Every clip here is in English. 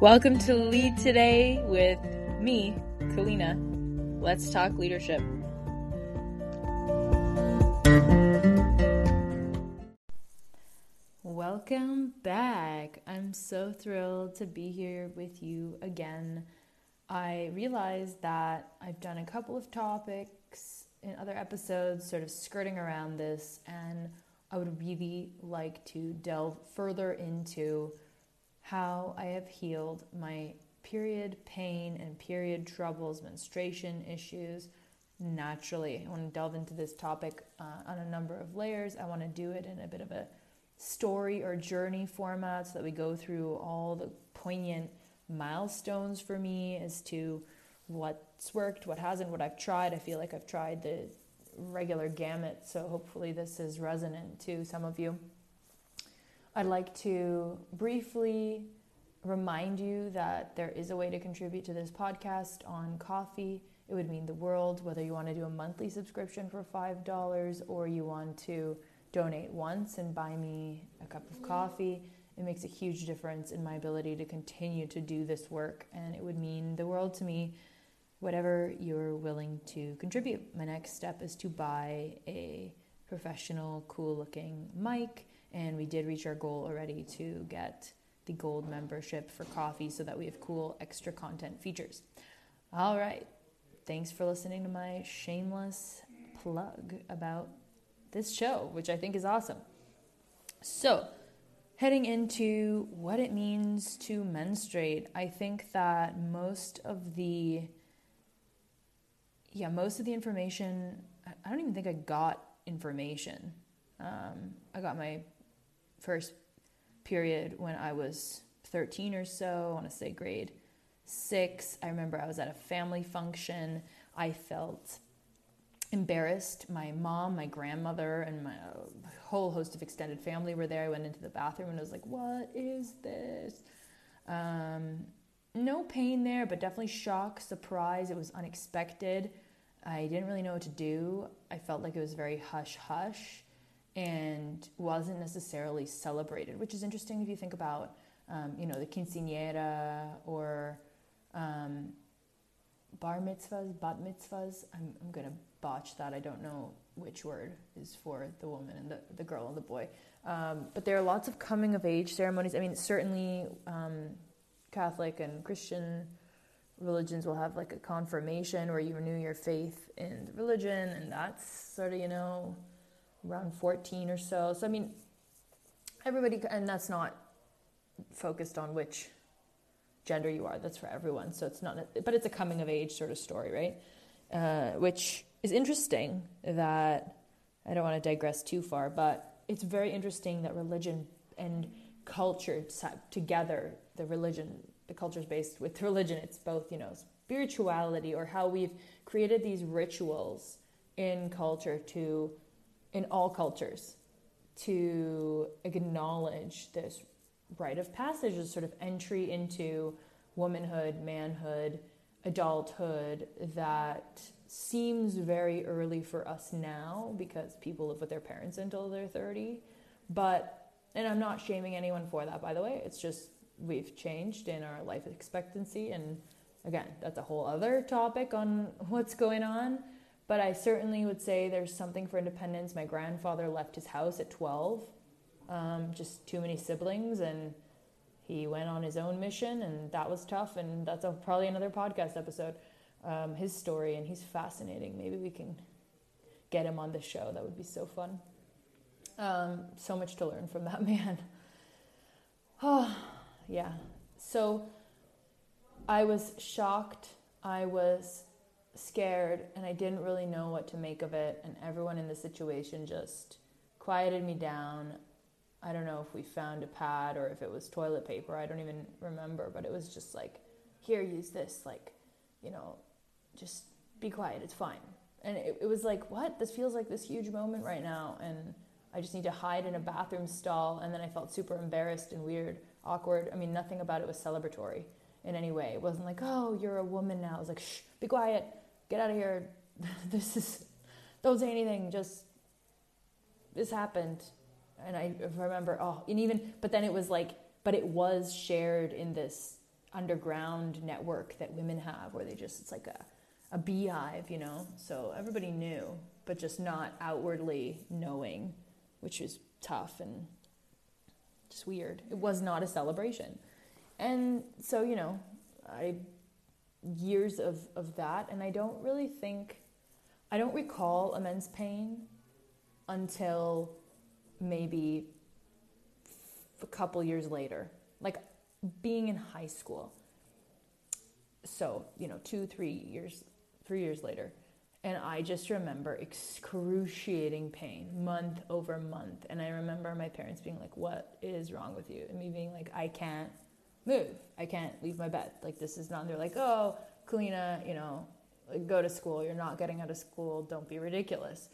Welcome to Lead Today with me, Kalina. Let's talk leadership. Welcome back. I'm so thrilled to be here with you again. I realized that I've done a couple of topics in other episodes, sort of skirting around this, and I would really like to delve further into how I have healed my period pain and period troubles, menstruation issues naturally. I want to delve into this topic uh, on a number of layers. I want to do it in a bit of a story or journey format so that we go through all the poignant milestones for me as to what's worked, what hasn't, what I've tried. I feel like I've tried the regular gamut, so hopefully this is resonant to some of you. I'd like to briefly remind you that there is a way to contribute to this podcast on Ko-fi. It would mean the world, whether you want to do a monthly subscription for $5 or you want to donate once and buy me a cup of coffee. It makes a huge difference in my ability to continue to do this work, and it would mean the world to me, whatever you're willing to contribute. My next step is to buy a professional, cool looking mic and we did reach our goal already to get the gold membership for Ko-fi so that we have cool extra content features. All right. Thanks for listening to my shameless plug about this show, which I think is awesome. So, heading into what it means to menstruate, I think that most of the yeah, most of the information I don't even think I got information. Um, I got my first period when I was 13 or so, I want to say grade six. I remember I was at a family function. I felt embarrassed. My mom, my grandmother, and my whole host of extended family were there. I went into the bathroom and I was like, what is this? Um, no pain there, but definitely shock, surprise. It was unexpected. I didn't really know what to do. I felt like it was very hush hush and wasn't necessarily celebrated, which is interesting if you think about, um, you know, the quinceañera or um, bar mitzvahs, bat mitzvahs. I'm, I'm going to botch that. I don't know which word is for the woman and the, the girl and the boy. Um, but there are lots of coming of age ceremonies. I mean, certainly um, Catholic and Christian religions will have like a confirmation where you renew your faith in religion, and that's sort of, you know, around 14 or so. So, I mean, everybody, and that's not focused on which gender you are, that's for everyone. So, it's not, but it's a coming of age sort of story, right? Uh, which is interesting that I don't want to digress too far, but it's very interesting that religion and culture together, the religion, the culture is based with religion. It's both, you know, spirituality or how we've created these rituals in culture to in all cultures to acknowledge this rite of passage, this sort of entry into womanhood, manhood, adulthood that seems very early for us now because people live with their parents until they're 30. But, and I'm not shaming anyone for that, by the way. It's just we've changed in our life expectancy. And again, that's a whole other topic on what's going on. But I certainly would say there's something for independence. My grandfather left his house at 12, um, just too many siblings, and he went on his own mission, and that was tough. And that's a, probably another podcast episode, um, his story, and he's fascinating. Maybe we can get him on the show. That would be so fun. Um, so much to learn from that man. Oh, yeah. So I was shocked. I was scared and I didn't really know what to make of it. And everyone in the situation just quieted me down. I don't know if we found a pad or if it was toilet paper. I don't even remember, but it was just like, here, use this. Like, you know, just be quiet. It's fine. And it, it was like, what? This feels like this huge moment right now. And I just need to hide in a bathroom stall. And then I felt super embarrassed and weird, awkward. I mean, nothing about it was celebratory in any way. It wasn't like, oh, you're a woman now. It was like, shh, be quiet get out of here. this is, don't say anything. Just, this happened. And I remember, oh, and even, but then it was like, but it was shared in this underground network that women have where they just, it's like a, a beehive, you know? So everybody knew, but just not outwardly knowing, which is tough and just weird. It was not a celebration. And so, you know, I years of, of that and I don't really think I don't recall immense pain until maybe a couple years later, like being in high school. So, you know, two, three years, three years later. And I just remember excruciating pain month over month. And I remember my parents being like, What is wrong with you? And me being like, I can't move. I can't leave my bed. Like, this is not, they're like, Oh, Kalina, you know, go to school. You're not getting out of school. Don't be ridiculous.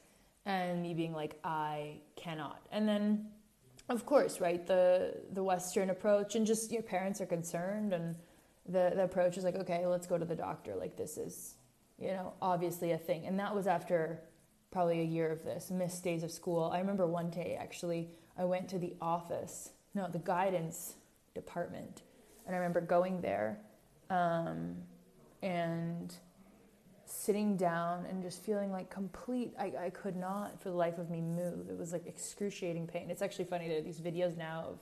And me being like, I cannot. And then of course, right? The the Western approach, and just your parents are concerned, and the the approach is like, okay, let's go to the doctor. Like this is, you know, obviously a thing. And that was after probably a year of this missed days of school. I remember one day actually, I went to the office, no, the guidance department, and I remember going there, um, and sitting down and just feeling like complete I, I could not for the life of me move. It was like excruciating pain. It's actually funny are these videos now of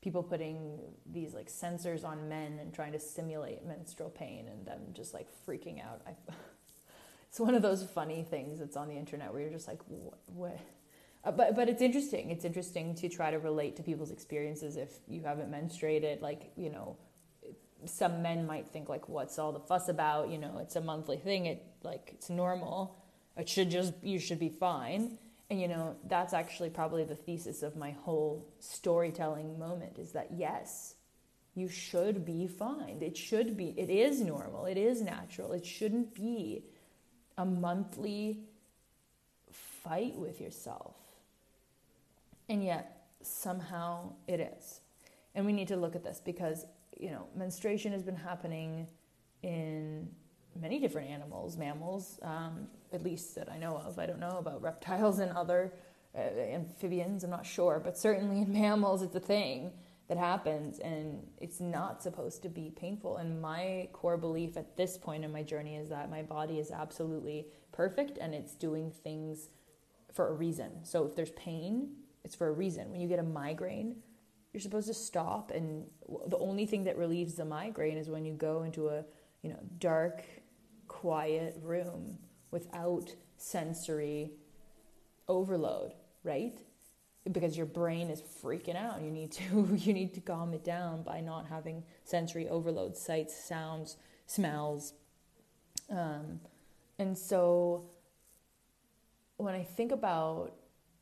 people putting these like sensors on men and trying to simulate menstrual pain and them just like freaking out. I, it's one of those funny things that's on the internet where you're just like what, what? Uh, but but it's interesting. It's interesting to try to relate to people's experiences if you haven't menstruated. Like you know some men might think like what's all the fuss about? You know it's a monthly thing. It like it's normal. It should just you should be fine. And you know that's actually probably the thesis of my whole storytelling moment is that yes you should be fine. It should be it is normal. It is natural. It shouldn't be a monthly fight with yourself and yet somehow it is and we need to look at this because you know, menstruation has been happening in many different animals, mammals, um, at least that I know of. I don't know about reptiles and other uh, amphibians, I'm not sure, but certainly in mammals, it's a thing that happens and it's not supposed to be painful. And my core belief at this point in my journey is that my body is absolutely perfect and it's doing things for a reason. So if there's pain, it's for a reason. When you get a migraine, you're supposed to stop and the only thing that relieves the migraine is when you go into a you know dark quiet room without sensory overload right? Because your brain is freaking out. You need to you need to calm it down by not having sensory overload sights sounds smells. Um, and so when i think about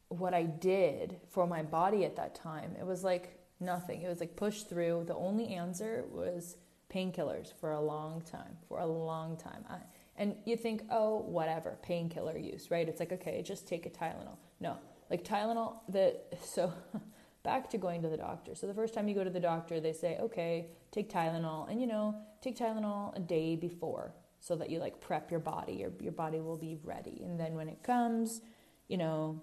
what i did for my body at that time it was like Nothing. It was like pushed through. The only answer was painkillers for a long time. For a long time. I, and you think, oh, whatever, painkiller use, right? It's like, okay, just take a Tylenol. No, like Tylenol, the, so back to going to the doctor. So the first time you go to the doctor, they say, okay, take Tylenol. And you know, take Tylenol a day before so that you like prep your body. Your, your body will be ready. And then when it comes, you know,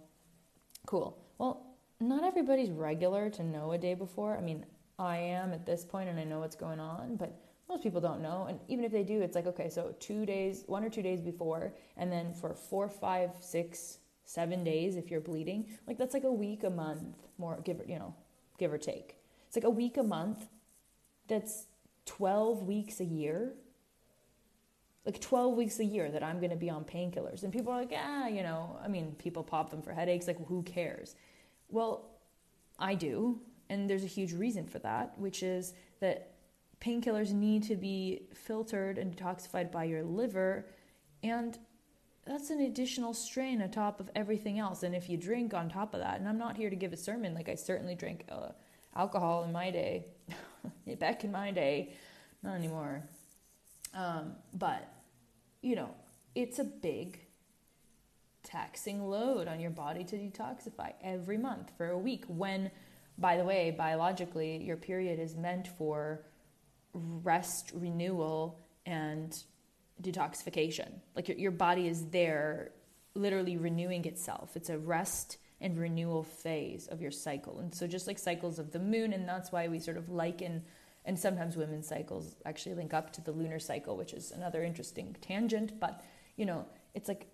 cool. Well, not everybody's regular to know a day before. I mean, I am at this point and I know what's going on, but most people don't know. And even if they do, it's like, okay, so two days, one or two days before, and then for four, five, six, seven days if you're bleeding, like that's like a week, a month, more, give or, you know, give or take. It's like a week, a month. That's 12 weeks a year. Like 12 weeks a year that I'm going to be on painkillers. And people are like, ah, you know, I mean, people pop them for headaches. Like, who cares? Well, I do, and there's a huge reason for that, which is that painkillers need to be filtered and detoxified by your liver, and that's an additional strain on top of everything else. And if you drink on top of that, and I'm not here to give a sermon, like I certainly drank uh, alcohol in my day, back in my day, not anymore. Um, but, you know, it's a big taxing load on your body to detoxify every month for a week when by the way biologically your period is meant for rest renewal and detoxification. Like your, your body is there literally renewing itself. It's a rest and renewal phase of your cycle. And so just like cycles of the moon and that's why we sort of liken And sometimes women's cycles actually link up to the lunar cycle, which is another interesting tangent. But, you know, it's like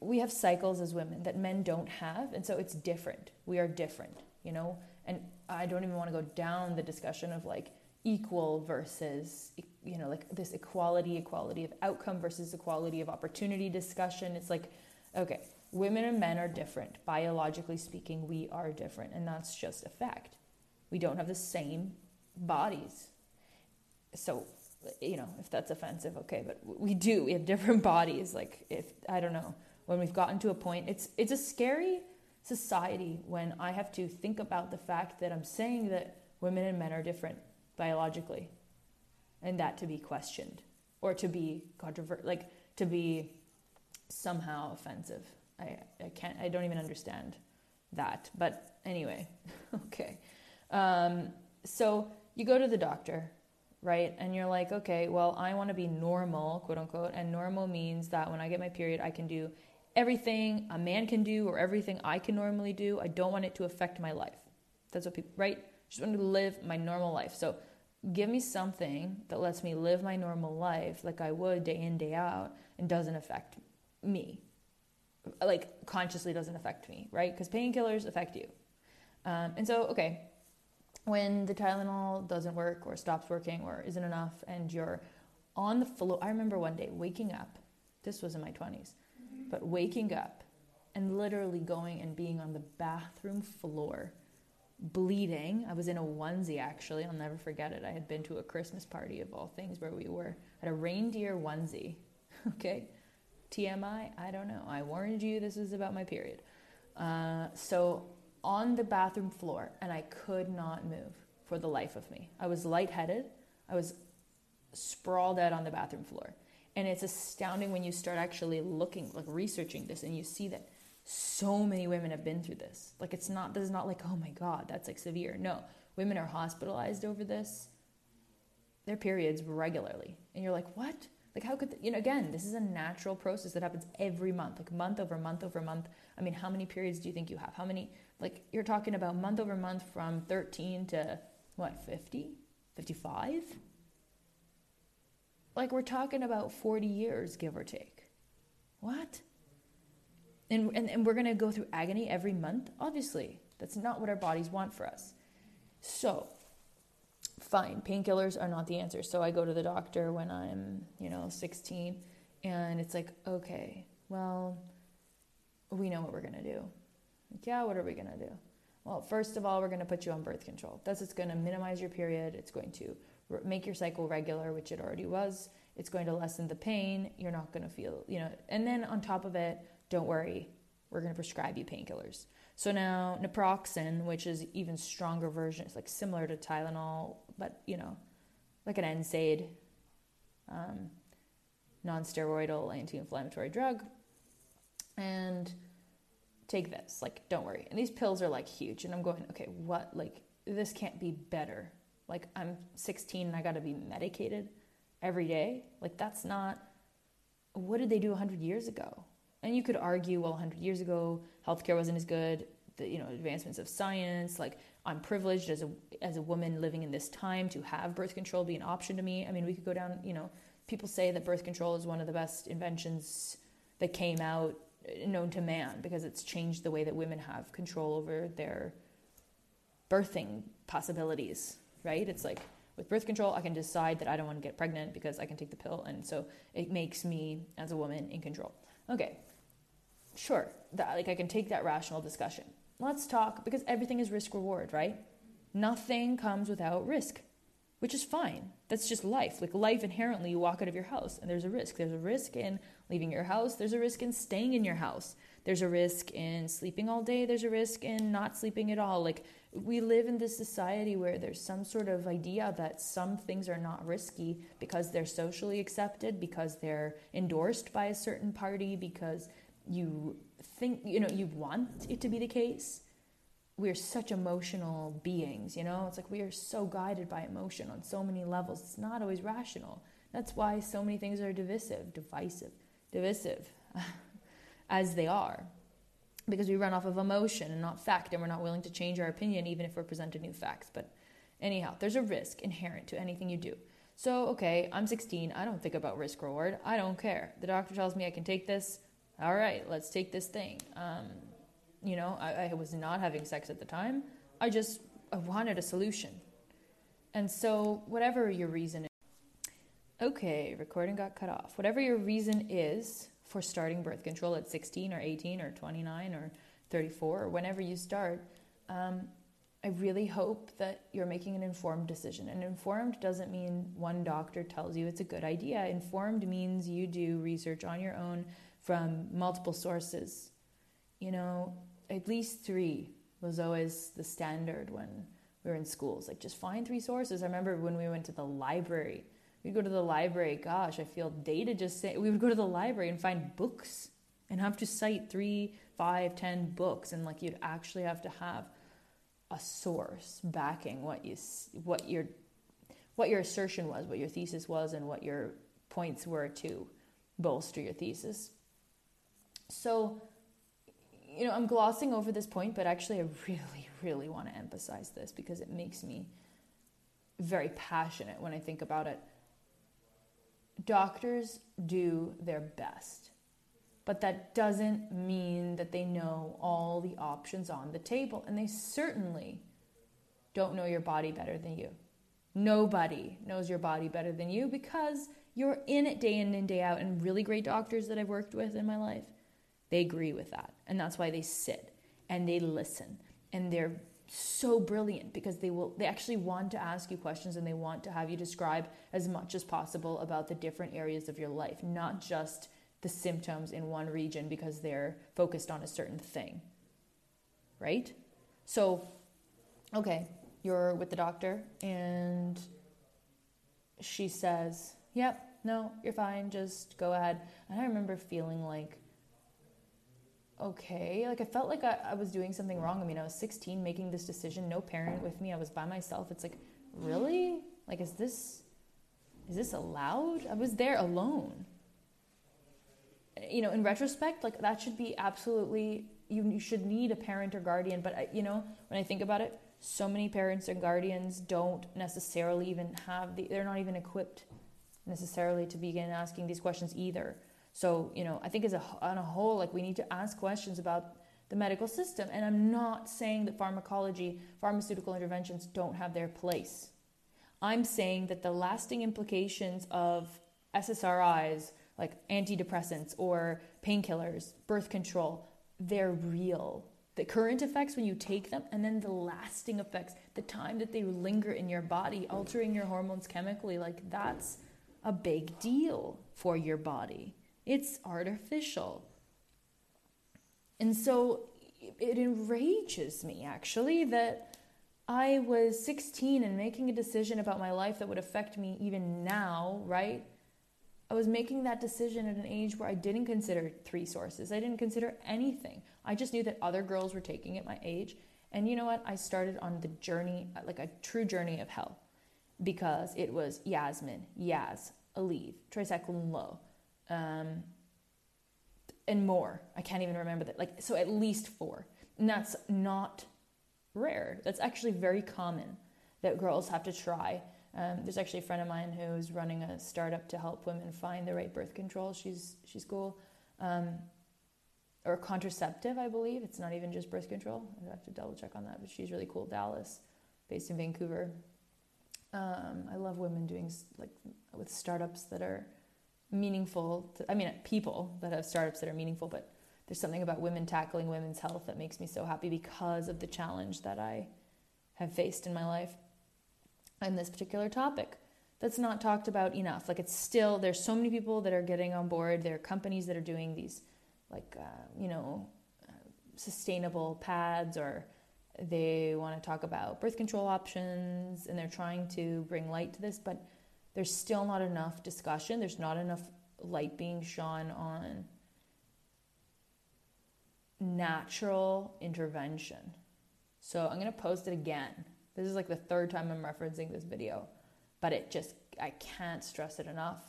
we have cycles as women that men don't have. And so it's different. We are different, you know? And I don't even want to go down the discussion of like equal versus, you know, like this equality, equality of outcome versus equality of opportunity discussion. It's like, okay, women and men are different. Biologically speaking, we are different. And that's just a fact. We don't have the same bodies. So, you know, if that's offensive, okay, but we do. We have different bodies. Like, if, I don't know, when we've gotten to a point, it's, it's a scary society when I have to think about the fact that I'm saying that women and men are different biologically and that to be questioned or to be controversial, like to be somehow offensive. I, I can't, I don't even understand that. But anyway, okay. Um, so you go to the doctor, right? And you're like, okay, well, I want to be normal, quote unquote. And normal means that when I get my period, I can do everything a man can do or everything I can normally do. I don't want it to affect my life. That's what people, right? Just want to live my normal life. So give me something that lets me live my normal life like I would day in, day out, and doesn't affect me. Like consciously doesn't affect me, right? Because painkillers affect you. Um, and so, okay, when the Tylenol doesn't work or stops working or isn't enough, and you're on the floor, I remember one day waking up, this was in my 20s, but waking up and literally going and being on the bathroom floor bleeding. I was in a onesie actually. I'll never forget it. I had been to a Christmas party of all things where we were at a reindeer onesie. okay. TMI? I don't know. I warned you this was about my period. Uh, so on the bathroom floor, and I could not move for the life of me. I was lightheaded. I was sprawled out on the bathroom floor. And it's astounding when you start actually looking, like researching this, and you see that so many women have been through this. Like it's not, this is not like, oh my God, that's like severe. No, women are hospitalized over this, their periods regularly. And you're like, what? Like, how could, you know, again, this is a natural process that happens every month, like month over month over month. I mean, how many periods do you think you have? How many, like, you're talking about month over month from 13 to what, 50, 55? Like, we're talking about 40 years, give or take. What? And, and, and we're going to go through agony every month? Obviously, that's not what our bodies want for us. So, fine, painkillers are not the answer. So I go to the doctor when I'm, you know, 16, and it's like, okay, well, we know what we're going to do. Yeah, what are we going to do? Well, first of all, we're going to put you on birth control. That's it's going to minimize your period. It's going to make your cycle regular, which it already was. It's going to lessen the pain. You're not going to feel, you know, and then on top of it, don't worry, we're going to prescribe you painkillers. So now naproxen, which is even stronger version, it's like similar to Tylenol, but you know, like an NSAID, um, non-steroidal anti-inflammatory drug, and take this. Like, don't worry. And these pills are like huge, and I'm going, okay, what? Like, this can't be better. Like, I'm 16 and I got to be medicated every day. Like, that's not. What did they do 100 years ago? And you could argue, well, 100 years ago, healthcare wasn't as good. The you know advancements of science, like I'm privileged as a as a woman living in this time to have birth control be an option to me. I mean, we could go down. You know, people say that birth control is one of the best inventions that came out known to man because it's changed the way that women have control over their birthing possibilities. Right? It's like with birth control, I can decide that I don't want to get pregnant because I can take the pill, and so it makes me as a woman in control. Okay, sure, that, like I can take that rational discussion. Let's talk because everything is risk reward, right? Nothing comes without risk, which is fine. That's just life. Like life inherently, you walk out of your house and there's a risk. There's a risk in leaving your house, there's a risk in staying in your house. There's a risk in sleeping all day, there's a risk in not sleeping at all. Like we live in this society where there's some sort of idea that some things are not risky because they're socially accepted, because they're endorsed by a certain party, because you think, you know, you want it to be the case. We're such emotional beings, you know? It's like we are so guided by emotion on so many levels. It's not always rational. That's why so many things are divisive, divisive, divisive, as they are. Because we run off of emotion and not fact, and we're not willing to change our opinion even if we're presented new facts. But Anyhow, there's a risk inherent to anything you do. So, okay, I'm 16. I don't think about risk reward. I don't care. The doctor tells me I can take this. All right, let's take this thing. Um, you know, I, I was not having sex at the time. I just I wanted a solution. And so, whatever your reason is, okay, recording got cut off. Whatever your reason is for starting birth control at 16 or 18 or 29 or 34 or whenever you start, um, I really hope that you're making an informed decision. And informed doesn't mean one doctor tells you it's a good idea. Informed means you do research on your own from multiple sources. You know, at least three was always the standard when we were in schools. Like, just find three sources. I remember when we went to the library, we'd go to the library. Gosh, I feel dated just saying we would go to the library and find books and have to cite three, five, ten books. And like, you'd actually have to have a source backing what you what your what your assertion was, what your thesis was, and what your points were to bolster your thesis. So, you know, I'm glossing over this point, but actually, I really, really want to emphasize this because it makes me very passionate when I think about it. Doctors do their best but that doesn't mean that they know all the options on the table. And they certainly don't know your body better than you. Nobody knows your body better than you because you're in it day in and day out. And really great doctors that I've worked with in my life, they agree with that. And that's why they sit and they listen. And they're so brilliant because they will they actually want to ask you questions and they want to have you describe as much as possible about the different areas of your life, not just the symptoms in one region because they're focused on a certain thing. Right? So, okay, you're with the doctor and she says, Yep, no, you're fine, just go ahead. And I remember feeling like, okay, like I felt like I, I was doing something wrong. I mean, I was 16 making this decision, no parent with me, I was by myself. It's like, really? Like, is this. Is this allowed? I was there alone you know, in retrospect, like that should be absolutely, you, you should need a parent or guardian. But, I, you know, when I think about it, so many parents and guardians don't necessarily even have the, they're not even equipped necessarily to begin asking these questions either. So, you know, I think as a, on a whole, like we need to ask questions about the medical system. And I'm not saying that pharmacology, pharmaceutical interventions don't have their place. I'm saying that the lasting implications of SSRIs, like antidepressants or painkillers, birth control, they're real. The current effects when you take them, and then the lasting effects, the time that they linger in your body, altering your hormones chemically, like that's a big deal for your body. It's artificial. And so it enrages me actually that I was 16 and making a decision about my life that would affect me even now, right? I was making that decision at an age where I didn't consider three sources. I didn't consider anything. I just knew that other girls were taking it my age. And you know what? I started on the journey, like a true journey of hell, because it was Yasmin, Yaz, Alesse, Tri-Cyclen Lo, um, and more. I can't even remember that. Like, so at least four. And that's not rare. That's actually very common that girls have to try um, there's actually a friend of mine who's running a startup to help women find the right birth control. She's she's cool, um, or contraceptive, I believe. It's not even just birth control. I have to double check on that, but she's really cool. Dallas, based in Vancouver. Um, I love women doing like with startups that are meaningful. To, I mean, people that have startups that are meaningful, but there's something about women tackling women's health that makes me so happy because of the challenge that I have faced in my life on this particular topic that's not talked about enough. Like it's still there's so many people that are getting on board. There are companies that are doing these, like uh, you know, uh, sustainable pads, or they want to talk about birth control options, and they're trying to bring light to this. But there's still not enough discussion. There's not enough light being shone on natural intervention. So I'm going to post it again this is like the third time I'm referencing this video, but it just, I can't stress it enough.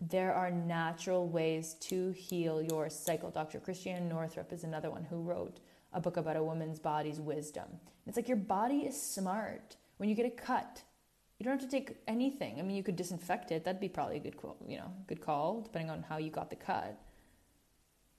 There are natural ways to heal your cycle. Dr. Christiane Northrup is another one who wrote a book about a woman's body's wisdom. It's like your body is smart. When you get a cut, you don't have to take anything. I mean, you could disinfect it. That'd be probably a good call, you know, good call depending on how you got the cut.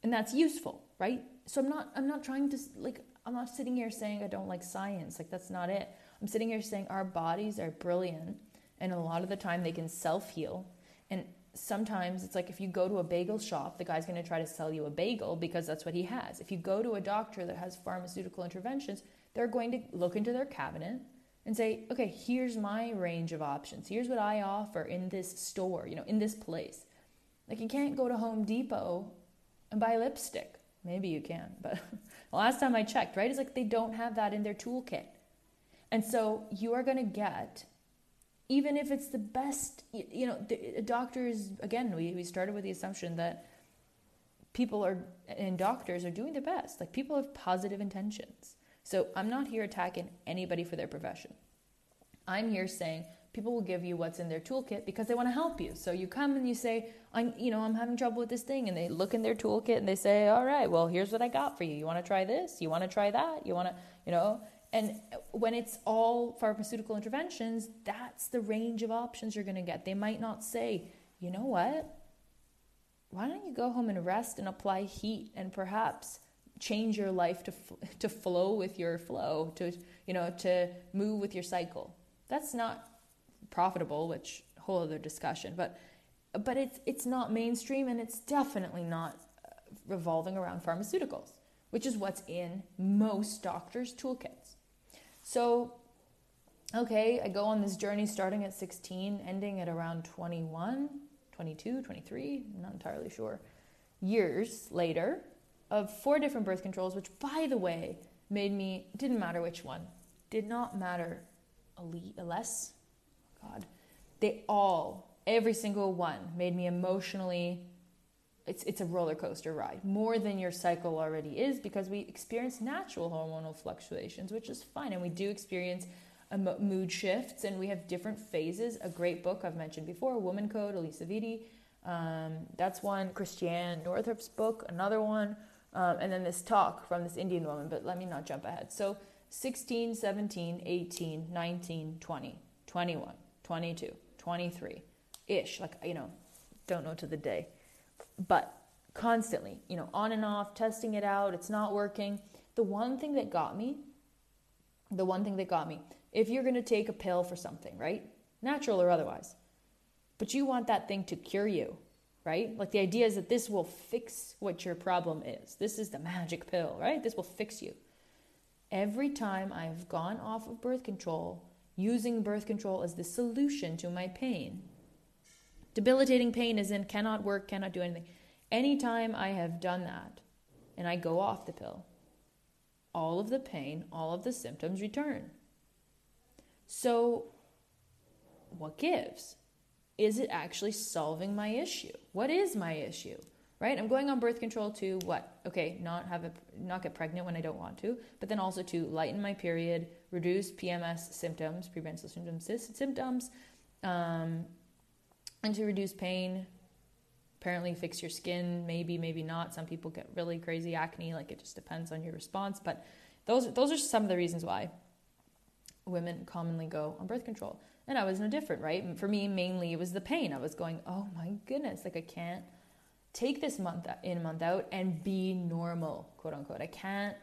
And that's useful, right? So I'm not I'm not trying to like I'm not sitting here saying I don't like science. Like that's not it. I'm sitting here saying our bodies are brilliant and a lot of the time they can self-heal. And sometimes it's like if you go to a bagel shop, the guy's going to try to sell you a bagel because that's what he has. If you go to a doctor that has pharmaceutical interventions, they're going to look into their cabinet and say, okay, here's my range of options. Here's what I offer in this store, you know, in this place. Like you can't go to Home Depot and buy lipstick. Maybe you can, but last time I checked, right, it's like they don't have that in their toolkit. And so you are going to get, even if it's the best, you know, the doctors, again, we, we started with the assumption that people are, and doctors are doing their best. Like people have positive intentions. So I'm not here attacking anybody for their profession. I'm here saying people will give you what's in their toolkit because they want to help you. So you come and you say, I'm, you know, I'm having trouble with this thing, and they look in their toolkit and they say, all right, well, here's what I got for you. You want to try this? You want to try that? You want to, you know, and when it's all pharmaceutical interventions, that's the range of options you're going to get. They might not say, you know what? Why don't you go home and rest and apply heat and perhaps change your life to to flow with your flow to you know to move with your cycle. That's not profitable which whole other discussion but but it's it's not mainstream and it's definitely not uh, revolving around pharmaceuticals which is what's in most doctors toolkits. So okay i go on this journey starting at 16 ending at around 21 22 23 i'm not entirely sure years later of four different birth controls, which, by the way, made me, didn't matter which one, did not matter a less. God. They all, every single one, made me emotionally, it's, it's a roller coaster ride, more than your cycle already is, because we experience natural hormonal fluctuations, which is fine. And we do experience mood shifts and we have different phases. A great book I've mentioned before, Woman Code, Alisa Vitti. Um, that's one. Christiane Northrup's book, another one. Um, and then this talk from this Indian woman, but let me not jump ahead. So 16, 17, 18, 19, 20, 21, 22, 23 ish. Like, you know, don't know to the day. But constantly, you know, on and off, testing it out, it's not working. The one thing that got me, the one thing that got me, if you're going to take a pill for something, right? Natural or otherwise, but you want that thing to cure you, right? Like the idea is that this will fix what your problem is. This is the magic pill, right? This will fix you. Every time I've gone off of birth control, using birth control as the solution to my pain, debilitating pain is in cannot work, cannot do anything. Anytime I have done that and I go off the pill, all of the pain, all of the symptoms return. So, what gives? Is it actually solving my issue? What is my issue? Right? I'm going on birth control to what? Okay, not have a not get pregnant when I don't want to, but then also to lighten my period, reduce PMS symptoms, premenstrual symptoms, symptoms, um, and to reduce pain. Apparently, fix your skin. Maybe, maybe not. Some people get really crazy acne. Like it just depends on your response. But those those are some of the reasons why women commonly go on birth control. And I was no different, right? For me, mainly it was the pain. I was going, oh my goodness, like I can't take this month uh, in, month out and be normal, quote unquote. I can't,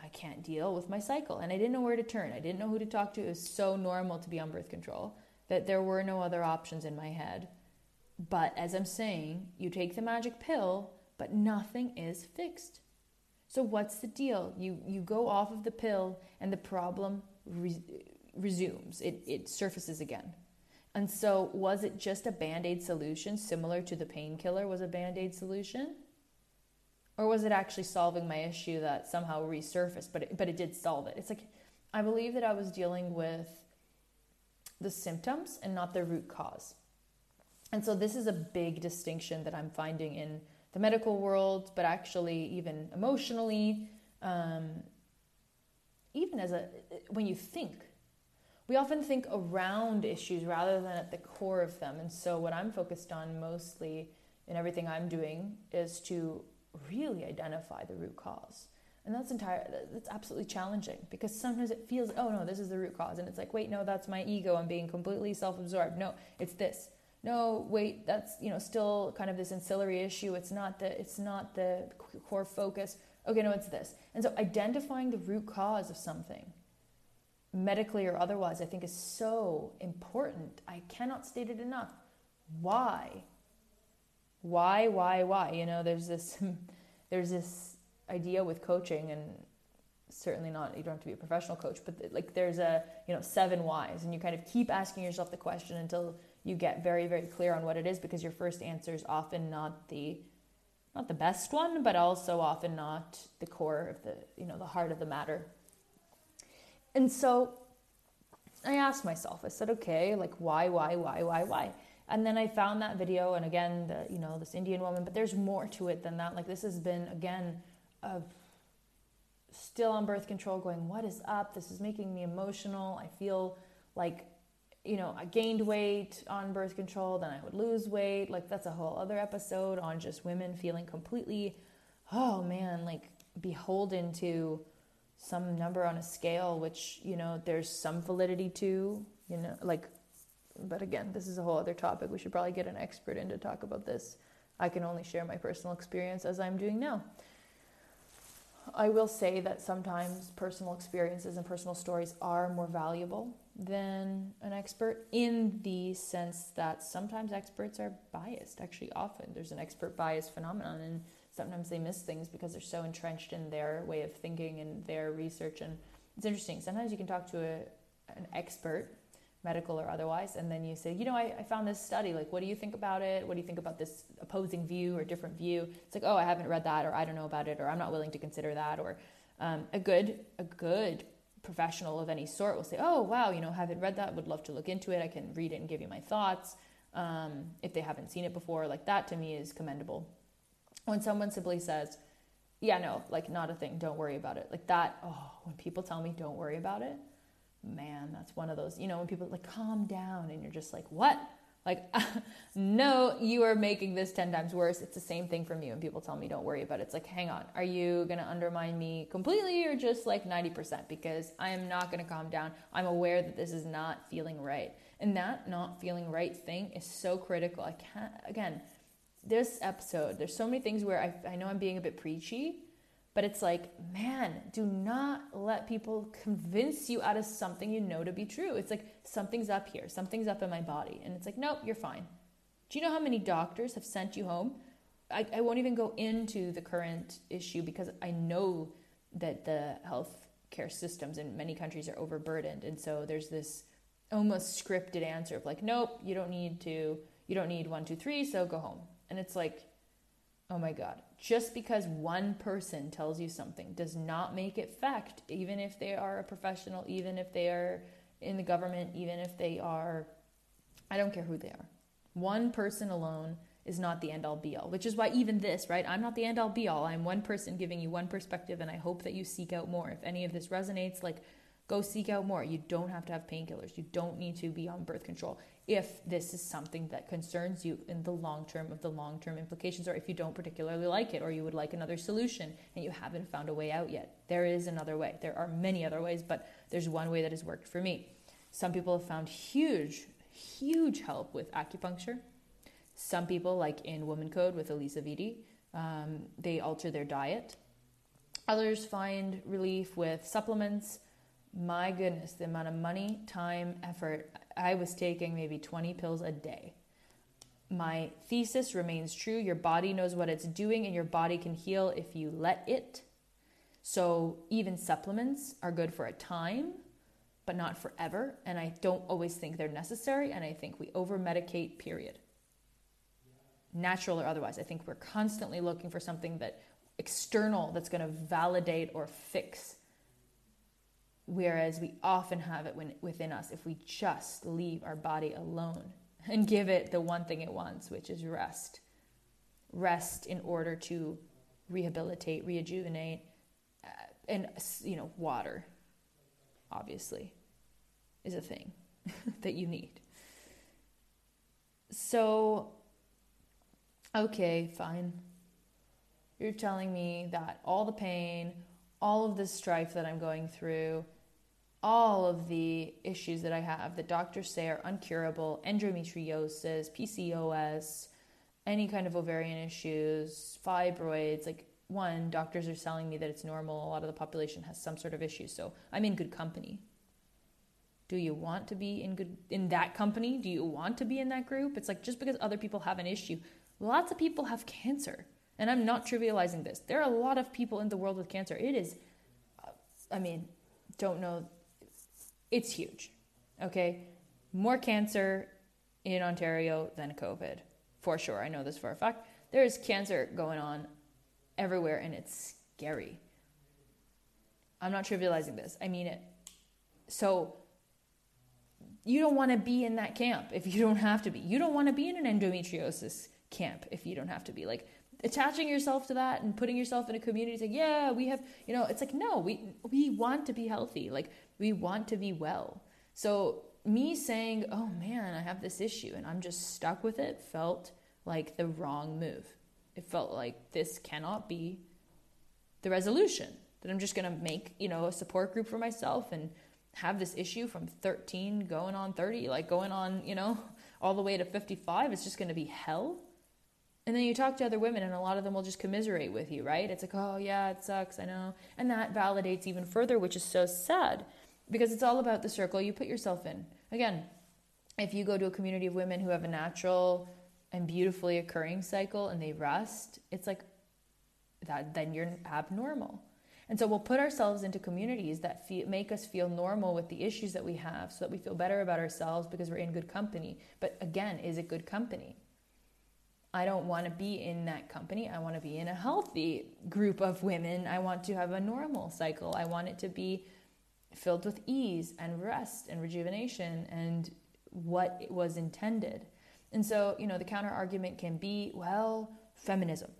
I can't deal with my cycle. And I didn't know where to turn. I didn't know who to talk to. It was so normal to be on birth control that there were no other options in my head. But as I'm saying, you take the magic pill, but nothing is fixed. So what's the deal? You you go off of the pill and the problem re- resumes, it, it surfaces again. And so, was it just a band aid solution similar to the painkiller was a band aid solution? Or was it actually solving my issue that somehow resurfaced, but it, but it did solve it? It's like, I believe that I was dealing with the symptoms and not the root cause. And so, this is a big distinction that I'm finding in the medical world, but actually, even emotionally, um, even as a when you think we often think around issues rather than at the core of them. And so, what I'm focused on mostly in everything I'm doing is to really identify the root cause. And that's entire that's absolutely challenging because sometimes it feels oh no this is the root cause. And it's like wait no that's my ego. I'm being completely self-absorbed. No it's this. No wait that's you know still kind of this ancillary issue. It's not the it's not the core focus. Okay no it's this. And so identifying the root cause of something medically or otherwise I think is so important. I cannot state it enough. Why? Why why why? You know there's this there's this idea with coaching and certainly not you don't have to be a professional coach but like there's a you know seven whys and you kind of keep asking yourself the question until you get very very clear on what it is because your first answer is often not the not the best one but also often not the core of the you know the heart of the matter and so i asked myself i said okay like why why why why why? And then i found that video and again the you know this indian woman but there's more to it than that. Like this has been again of still on birth control going what is up? This is making me emotional. I feel like you know i gained weight on birth control then i would lose weight. Like that's a whole other episode on just women feeling completely oh man like beholden to some number on a scale which you know there's some validity to you know like but again this is a whole other topic. We should probably get an expert in to talk about this. I can only share my personal experience as i'm doing now. I will say that sometimes personal experiences and personal stories are more valuable than an expert in the sense that sometimes experts are biased. Actually, often there's an expert bias phenomenon, and sometimes they miss things because they're so entrenched in their way of thinking and their research. And it's interesting. Sometimes you can talk to a, an expert medical or otherwise, and then you say, you know, I, I, found this study. Like, what do you think about it? What do you think about this opposing view or different view? It's like, oh, I haven't read that, or I don't know about it, or I'm not willing to consider that. Or um, a good a good professional of any sort will say, oh, wow, you know, haven't read that. Would love to look into it. I can read it and give you my thoughts. Um, if they haven't seen it before, like that to me is commendable. When someone simply says, yeah, no, like not a thing. Don't worry about it. Like that. Oh, when people tell me don't worry about it man, that's one of those, you know, when people like calm down and you're just like, what? Like, no, you are making this 10 times worse. It's the same thing from you. And people tell me, don't worry about it. It's like, hang on, are you going to undermine me completely or just like 90%? Because I am not going to calm down. I'm aware that this is not feeling right. And that not feeling right thing is so critical. I can't, again, this episode, there's so many things where I, I know I'm being a bit preachy but it's like, man, do not let people convince you out of something you know to be true. It's like something's up here, something's up in my body. And it's like, nope, you're fine. Do you know how many doctors have sent you home? I, I won't even go into the current issue because I know that the health care systems in many countries are overburdened. And so there's this almost scripted answer of like, nope, you don't need to, you don't need one, two, three, so go home. And it's like, oh my God, just because one person tells you something does not make it fact, even if they are a professional, even if they are in the government, even if they are, I don't care who they are. One person alone is not the end all be all, which is why even this, right? I'm not the end all be all. I'm one person giving you one perspective, and I hope that you seek out more. If any of this resonates, like, go seek out more. You don't have to have painkillers. You don't need to be on birth control if this is something that concerns you in the long term of the long term implications, or if you don't particularly like it, or you would like another solution and you haven't found a way out yet. There is another way. There are many other ways, but there's one way that has worked for me. Some people have found huge, huge help with acupuncture. Some people, like in Woman Code with Alisa Vitti, um, they alter their diet. Others find relief with supplements. My goodness, the amount of money, time, effort I was taking maybe 20 pills a day. My thesis remains true. Your body knows what it's doing, and your body can heal if you let it. So, even supplements are good for a time, but not forever. And I don't always think they're necessary. And I think we over medicate, period. Natural or otherwise. I think we're constantly looking for something that external that's going to validate or fix Whereas we often have it within us if we just leave our body alone and give it the one thing it wants, which is rest. Rest in order to rehabilitate, rejuvenate, uh, and, you know, water, obviously, is a thing that you need. So, okay, fine. You're telling me that all the pain, all of this strife that I'm going through, all of the issues that I have that doctors say are uncurable endometriosis, PCOS, any kind of ovarian issues, fibroids like one, doctors are telling me that it's normal. A lot of the population has some sort of issue. So I'm in good company. Do you want to be in good in that company? Do you want to be in that group? It's like just because other people have an issue, lots of people have cancer. And I'm not trivializing this. There are a lot of people in the world with cancer. It is I mean, don't know it's huge. Okay? More cancer in Ontario than COVID. For sure. I know this for a fact. There is cancer going on everywhere and it's scary. I'm not trivializing this. I mean it. So you don't want to be in that camp if you don't have to be. You don't want to be in an endometriosis camp if you don't have to be. Like attaching yourself to that and putting yourself in a community saying, "Yeah, we have, you know, it's like no, we we want to be healthy. Like we want to be well." So me saying, "Oh man, I have this issue and I'm just stuck with it," felt like the wrong move. It felt like this cannot be the resolution that I'm just going to make, you know, a support group for myself and have this issue from 13 going on 30, like going on, you know, all the way to 55. It's just going to be hell. And then you talk to other women, and a lot of them will just commiserate with you, right? It's like, oh, yeah, it sucks, I know. And that validates even further, which is so sad because it's all about the circle you put yourself in. Again, if you go to a community of women who have a natural and beautifully occurring cycle and they rest, it's like that then you're abnormal. And so we'll put ourselves into communities that make us feel normal with the issues that we have so that we feel better about ourselves because we're in good company. But again, is it good company? I don't want to be in that company. I want to be in a healthy group of women. I want to have a normal cycle. I want it to be filled with ease and rest and rejuvenation and what it was intended. And so, you know, the counter argument can be, well, feminism.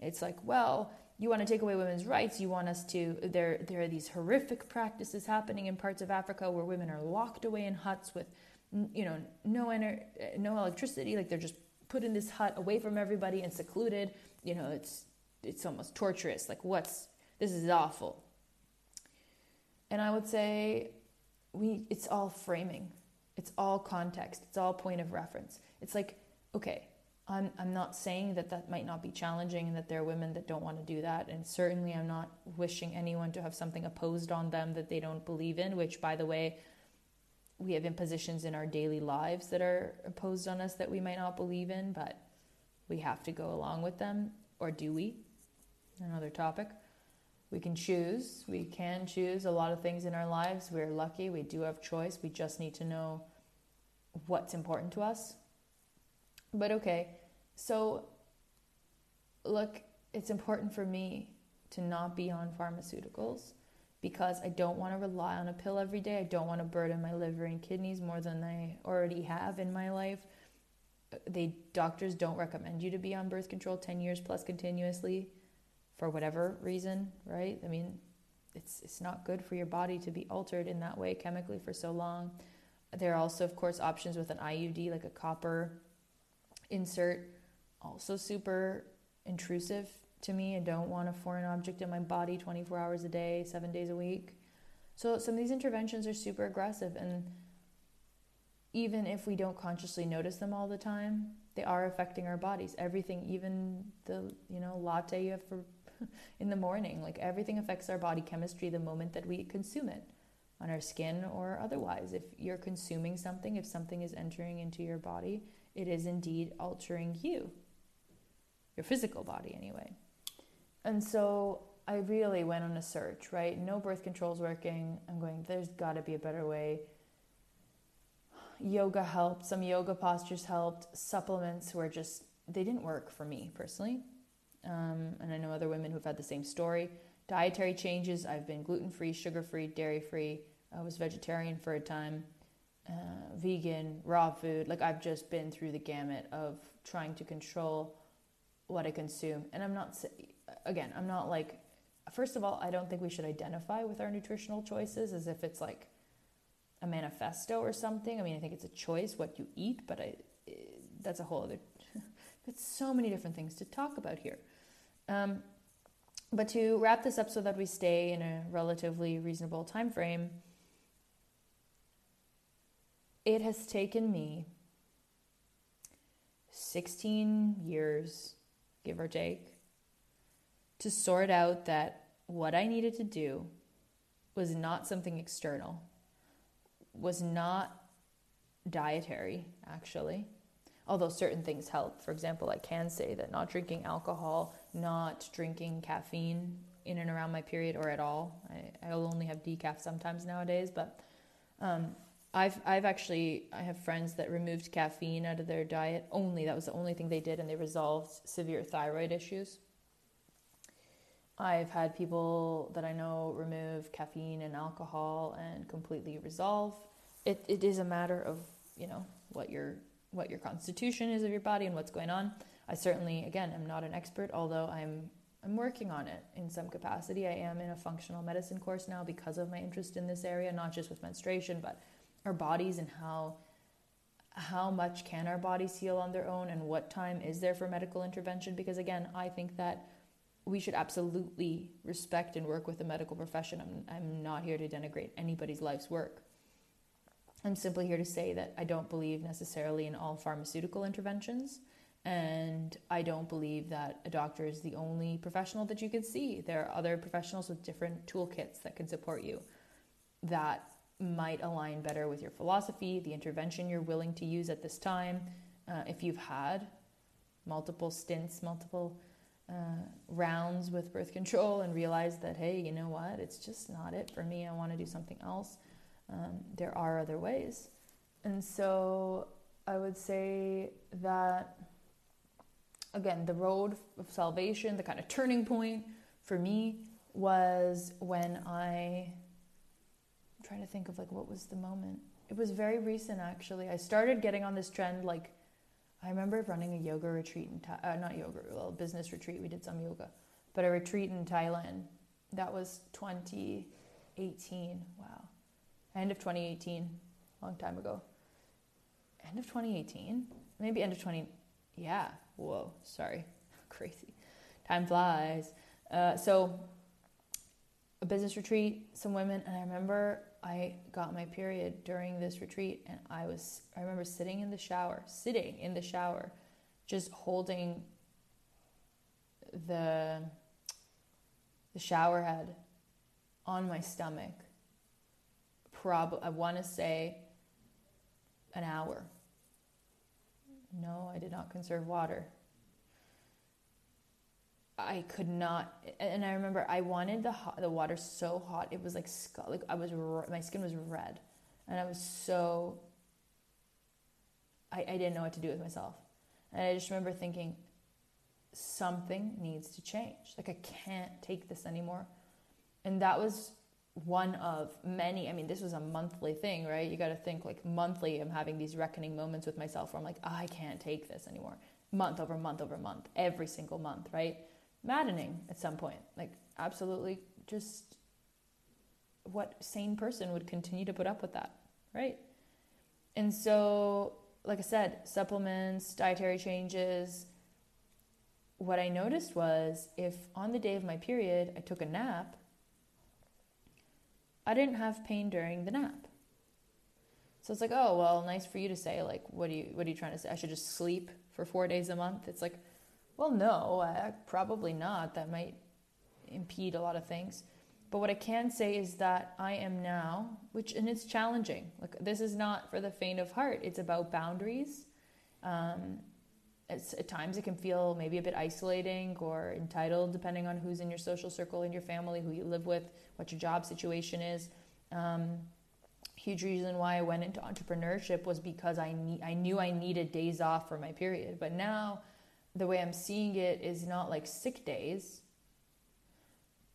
It's like, well, you want to take away women's rights. You want us to. There, there are these horrific practices happening in parts of Africa where women are locked away in huts with, you know, no ener- no electricity. Like they're just put in this hut away from everybody and secluded. You know, it's it's almost torturous. Like what's this is awful. And I would say, we it's all framing. It's all context. It's all point of reference. It's like, okay, I'm, I'm not saying that that might not be challenging and that there are women that don't want to do that. And certainly, I'm not wishing anyone to have something opposed on them that they don't believe in, which, by the way, we have impositions in our daily lives that are imposed on us that we might not believe in, but we have to go along with them. Or do we? Another topic. We can choose. We can choose a lot of things in our lives. We're lucky. We do have choice. We just need to know what's important to us. But okay, so look, it's important for me to not be on pharmaceuticals because I don't want to rely on a pill every day. I don't want to burden my liver and kidneys more than I already have in my life. Uh, they doctors don't recommend you to be on birth control 10 years plus continuously for whatever reason, right? I mean, it's it's not good for your body to be altered in that way chemically for so long. There are also, of course, options with an IUD, like a copper insert, also super intrusive to me. I don't want a foreign object in my body 24 hours a day, seven days a week. So, some of these interventions are super aggressive, and even if we don't consciously notice them all the time, they are affecting our bodies. Everything, even the you know latte you have for in the morning, like everything affects our body chemistry the moment that we consume it on our skin or otherwise. If you're consuming something, if something is entering into your body, it is indeed altering you, your physical body, anyway. And so I really went on a search, right? No birth control's working. I'm going, there's got to be a better way. Yoga helped, some yoga postures helped, supplements were just, they didn't work for me personally. Um, and I know other women who've had the same story dietary changes. I've been gluten free, sugar free, dairy free. I was vegetarian for a time, uh, vegan, raw food. Like I've just been through the gamut of trying to control what I consume. And I'm not, again, I'm not like, first of all, I don't think we should identify with our nutritional choices as if it's like a manifesto or something. I mean, I think it's a choice what you eat, but I, that's a whole other, it's so many different things to talk about here. Um, but to wrap this up so that we stay in a relatively reasonable time frame, it has taken me 16 years, give or take, to sort out that what I needed to do was not something external, was not dietary, actually. Although certain things help. For example, I can say that not drinking alcohol, not drinking caffeine in and around my period or at all. I, I'll only have decaf sometimes nowadays, but um, I've I've actually I have friends that removed caffeine out of their diet only. That was the only thing they did, and they resolved severe thyroid issues. I've had people that I know remove caffeine and alcohol and completely resolve. It it is a matter of you know what your what your constitution is of your body and what's going on. I certainly again am not an expert, although I'm I'm working on it in some capacity. I am in a functional medicine course now because of my interest in this area, not just with menstruation, but our bodies and how how much can our bodies heal on their own and what time is there for medical intervention because again, I think that we should absolutely respect and work with the medical profession. I'm, I'm not here to denigrate anybody's life's work. I'm simply here to say that I don't believe necessarily in all pharmaceutical interventions. And I don't believe that a doctor is the only professional that you can see. There are other professionals with different toolkits that can support you that might align better with your philosophy, the intervention you're willing to use at this time. Uh, if you've had multiple stints, multiple uh, rounds with birth control and realize that, hey, you know what, it's just not it for me. I want to do something else. Um, there are other ways. And so I would say that, again, the road of salvation, the kind of turning point for me was when I, I'm trying to think of like what was the moment. It was very recent actually. I started getting on this trend like I remember running a yoga retreat in Tha- uh, not yoga, well, business retreat. We did some yoga, but a retreat in Thailand. That was 2018. Wow, end of 2018, long time ago. End of 2018, maybe end of 20. Yeah. Whoa. Sorry. Crazy. Time flies. Uh, so a business retreat, some women, and I remember I got my period during this retreat and I was I remember sitting in the shower, sitting in the shower, just holding the the shower head on my stomach. Prob I want to say an hour. No, I did not conserve water. I could not, and I remember I wanted the hot, the water so hot it was like like I was my skin was red, and I was so. I, I didn't know what to do with myself, and I just remember thinking, something needs to change. Like I can't take this anymore, and that was one of many. I mean, this was a monthly thing, right? You got to think like monthly. I'm having these reckoning moments with myself where I'm like, ah, I can't take this anymore. Month over month over month, every single month, right? Maddening at some point. Like, absolutely just what sane person would continue to put up with that, right? And so, like I said, supplements, dietary changes. What I noticed was if on the day of my period I took a nap, I didn't have pain during the nap. So it's like, oh well, nice for you to say. Like, what do you what are you trying to say? I should just sleep for four days a month. It's like, well, no, uh, probably not. That might impede a lot of things. But what I can say is that I am now, which and it's challenging. Like this is not for the faint of heart. It's about boundaries. Um, it's, at times it can feel maybe a bit isolating or entitled, depending on who's in your social circle, in your family, who you live with, what your job situation is. Um, huge reason why I went into entrepreneurship was because I need, I knew I needed days off for my period. But now the way I'm seeing it is not like sick days,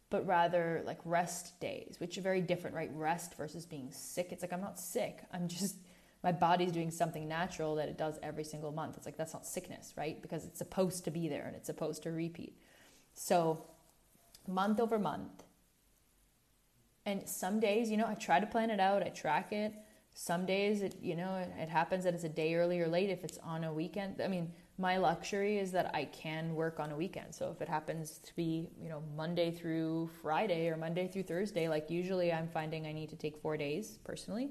but rather like rest days, which are very different, right? Rest versus being sick. It's like I'm not sick. I'm just my body's doing something natural that it does every single month. It's like that's not sickness, right? Because it's supposed to be there and it's supposed to repeat. So, month over month. And some days, you know, I try to plan it out, I track it. Some days, it, you know, it, happens that it's a day early or late if it's on a weekend. I mean, my luxury is that I can work on a weekend. So if it happens to be, you know, Monday through Friday or Monday through Thursday, like usually I'm finding I need to take 4 days personally.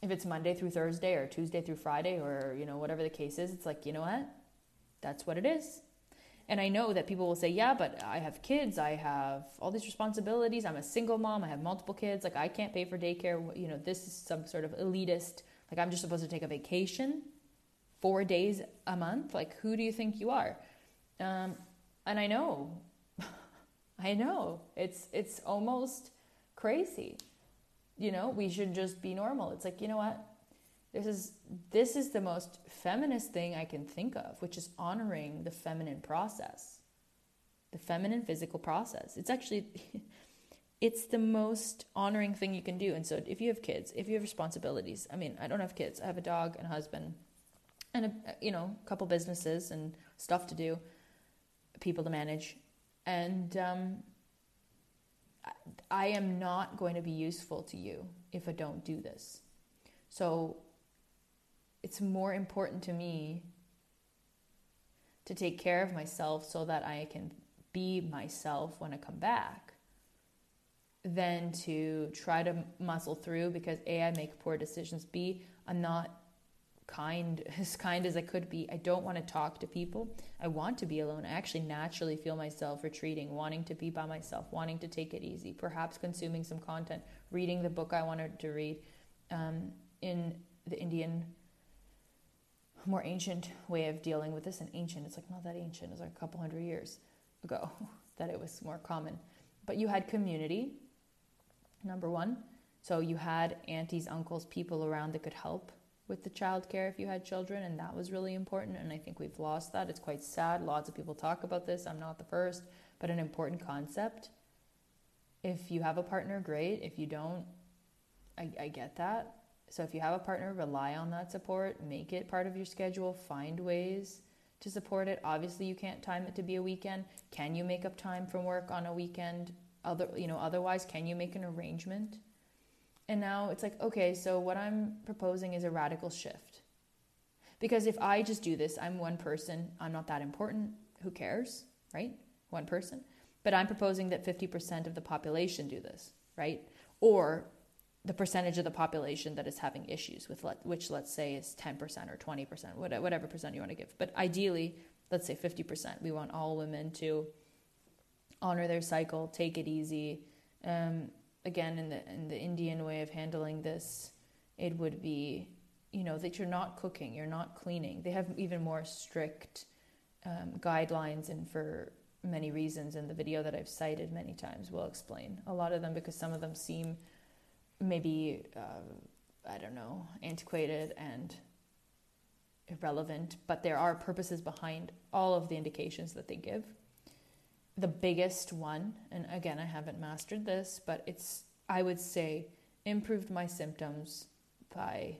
If it's Monday through Thursday or Tuesday through Friday or, you know, whatever the case is, it's like, you know what? That's what it is. And I know that people will say, yeah, but I have kids, I have all these responsibilities, I'm a single mom, I have multiple kids, like I can't pay for daycare. You know, this is some sort of elitist, like I'm just supposed to take a vacation four days a month. Like, who do you think you are? Um, and I know, I know, it's it's almost crazy. You know, we should just be normal. It's like, you know what? This is this is the most feminist thing I can think of, which is honoring the feminine process. The feminine physical process. It's actually it's the most honoring thing you can do. And so if you have kids, if you have responsibilities, I mean, I don't have kids. I have a dog and a husband and a, you know, a couple businesses and stuff to do, people to manage. And um, I am not going to be useful to you if I don't do this. So it's more important to me to take care of myself so that I can be myself when I come back than to try to muscle through because A, I make poor decisions, B, I'm not kind as kind as I could be. I don't want to talk to people. I want to be alone. I actually naturally feel myself retreating, wanting to be by myself, wanting to take it easy, perhaps consuming some content, reading the book I wanted to read. Um, in the Indian more ancient way of dealing with this and ancient it's like not that ancient it's like a couple hundred years ago that it was more common but you had community number one so you had aunties uncles people around that could help with the child care if you had children and that was really important and i think we've lost that it's quite sad lots of people talk about this i'm not the first but an important concept if you have a partner great if you don't i, I get that so if you have a partner, rely on that support, make it part of your schedule, find ways to support it. Obviously, you can't time it to be a weekend. Can you make up time from work on a weekend? Other, you know, otherwise, can you make an arrangement? And now it's like, okay, so what I'm proposing is a radical shift. Because if I just do this, I'm one person, I'm not that important. Who cares, right? One person. But I'm proposing that 50% of the population do this, right? Or the percentage of the population that is having issues with let, which let's say is 10% or 20% whatever percent you want to give but ideally let's say 50% we want all women to honor their cycle take it easy um, again in the in the indian way of handling this it would be you know that you're not cooking you're not cleaning they have even more strict um, guidelines and for many reasons in the video that i've cited many times will explain a lot of them because some of them seem maybe uh, I don't know antiquated and irrelevant, but there are purposes behind all of the indications that they give. The biggest one, and again, I haven't mastered this, but it's I would say improved my symptoms by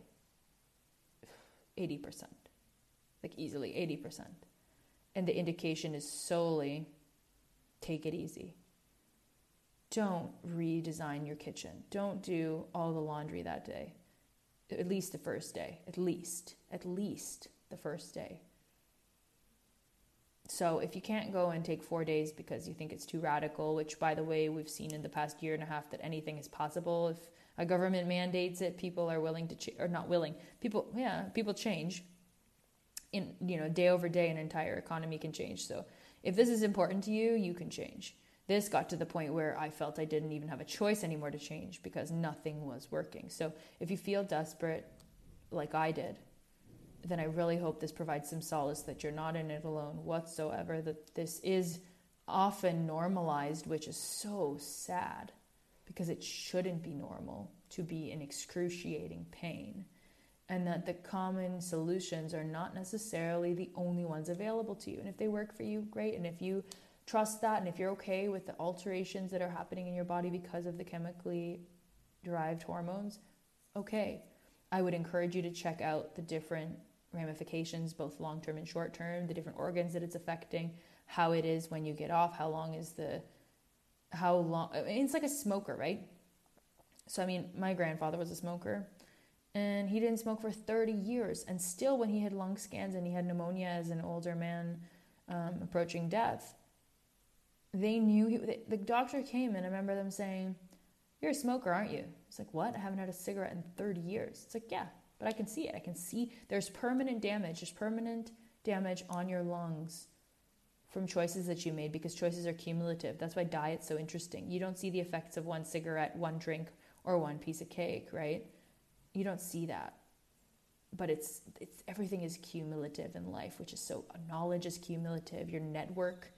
80%, like easily 80%. And the indication is solely take it easy don't redesign your kitchen. Don't do all the laundry that day. At least the first day. At least. At least the first day. So if you can't go and take four days because you think it's too radical, which by the way, we've seen in the past year and a half that anything is possible. If a government mandates it, people are willing to, ch- or not willing, people, yeah, people change. In, you know, day over day, an entire economy can change. So if this is important to you, you can change this got to the point where I felt I didn't even have a choice anymore to change because nothing was working. So if you feel desperate, like I did, then I really hope this provides some solace that you're not in it alone whatsoever, that this is often normalized, which is so sad because it shouldn't be normal to be in excruciating pain. And that the common solutions are not necessarily the only ones available to you. And if they work for you, great. And if you trust that. And if you're okay with the alterations that are happening in your body because of the chemically derived hormones, okay. I would encourage you to check out the different ramifications, both long term and short term, the different organs that it's affecting, how it is when you get off, how long is the, how long, I mean, it's like a smoker, right? So, I mean, my grandfather was a smoker And he didn't smoke for 30 years. And still, when he had lung scans and he had pneumonia as an older man um, approaching death, they knew he, the doctor came and I remember them saying, You're a smoker, aren't you? It's like, What? I haven't had a cigarette in 30 years. It's like, Yeah, but I can see it. I can see there's permanent damage. There's permanent damage on your lungs from choices that you made because choices are cumulative. That's why diet's so interesting. You don't see the effects of one cigarette, one drink, or one piece of cake, right? You don't see that. But it's it's everything is cumulative in life, which is so knowledge is cumulative. Your network,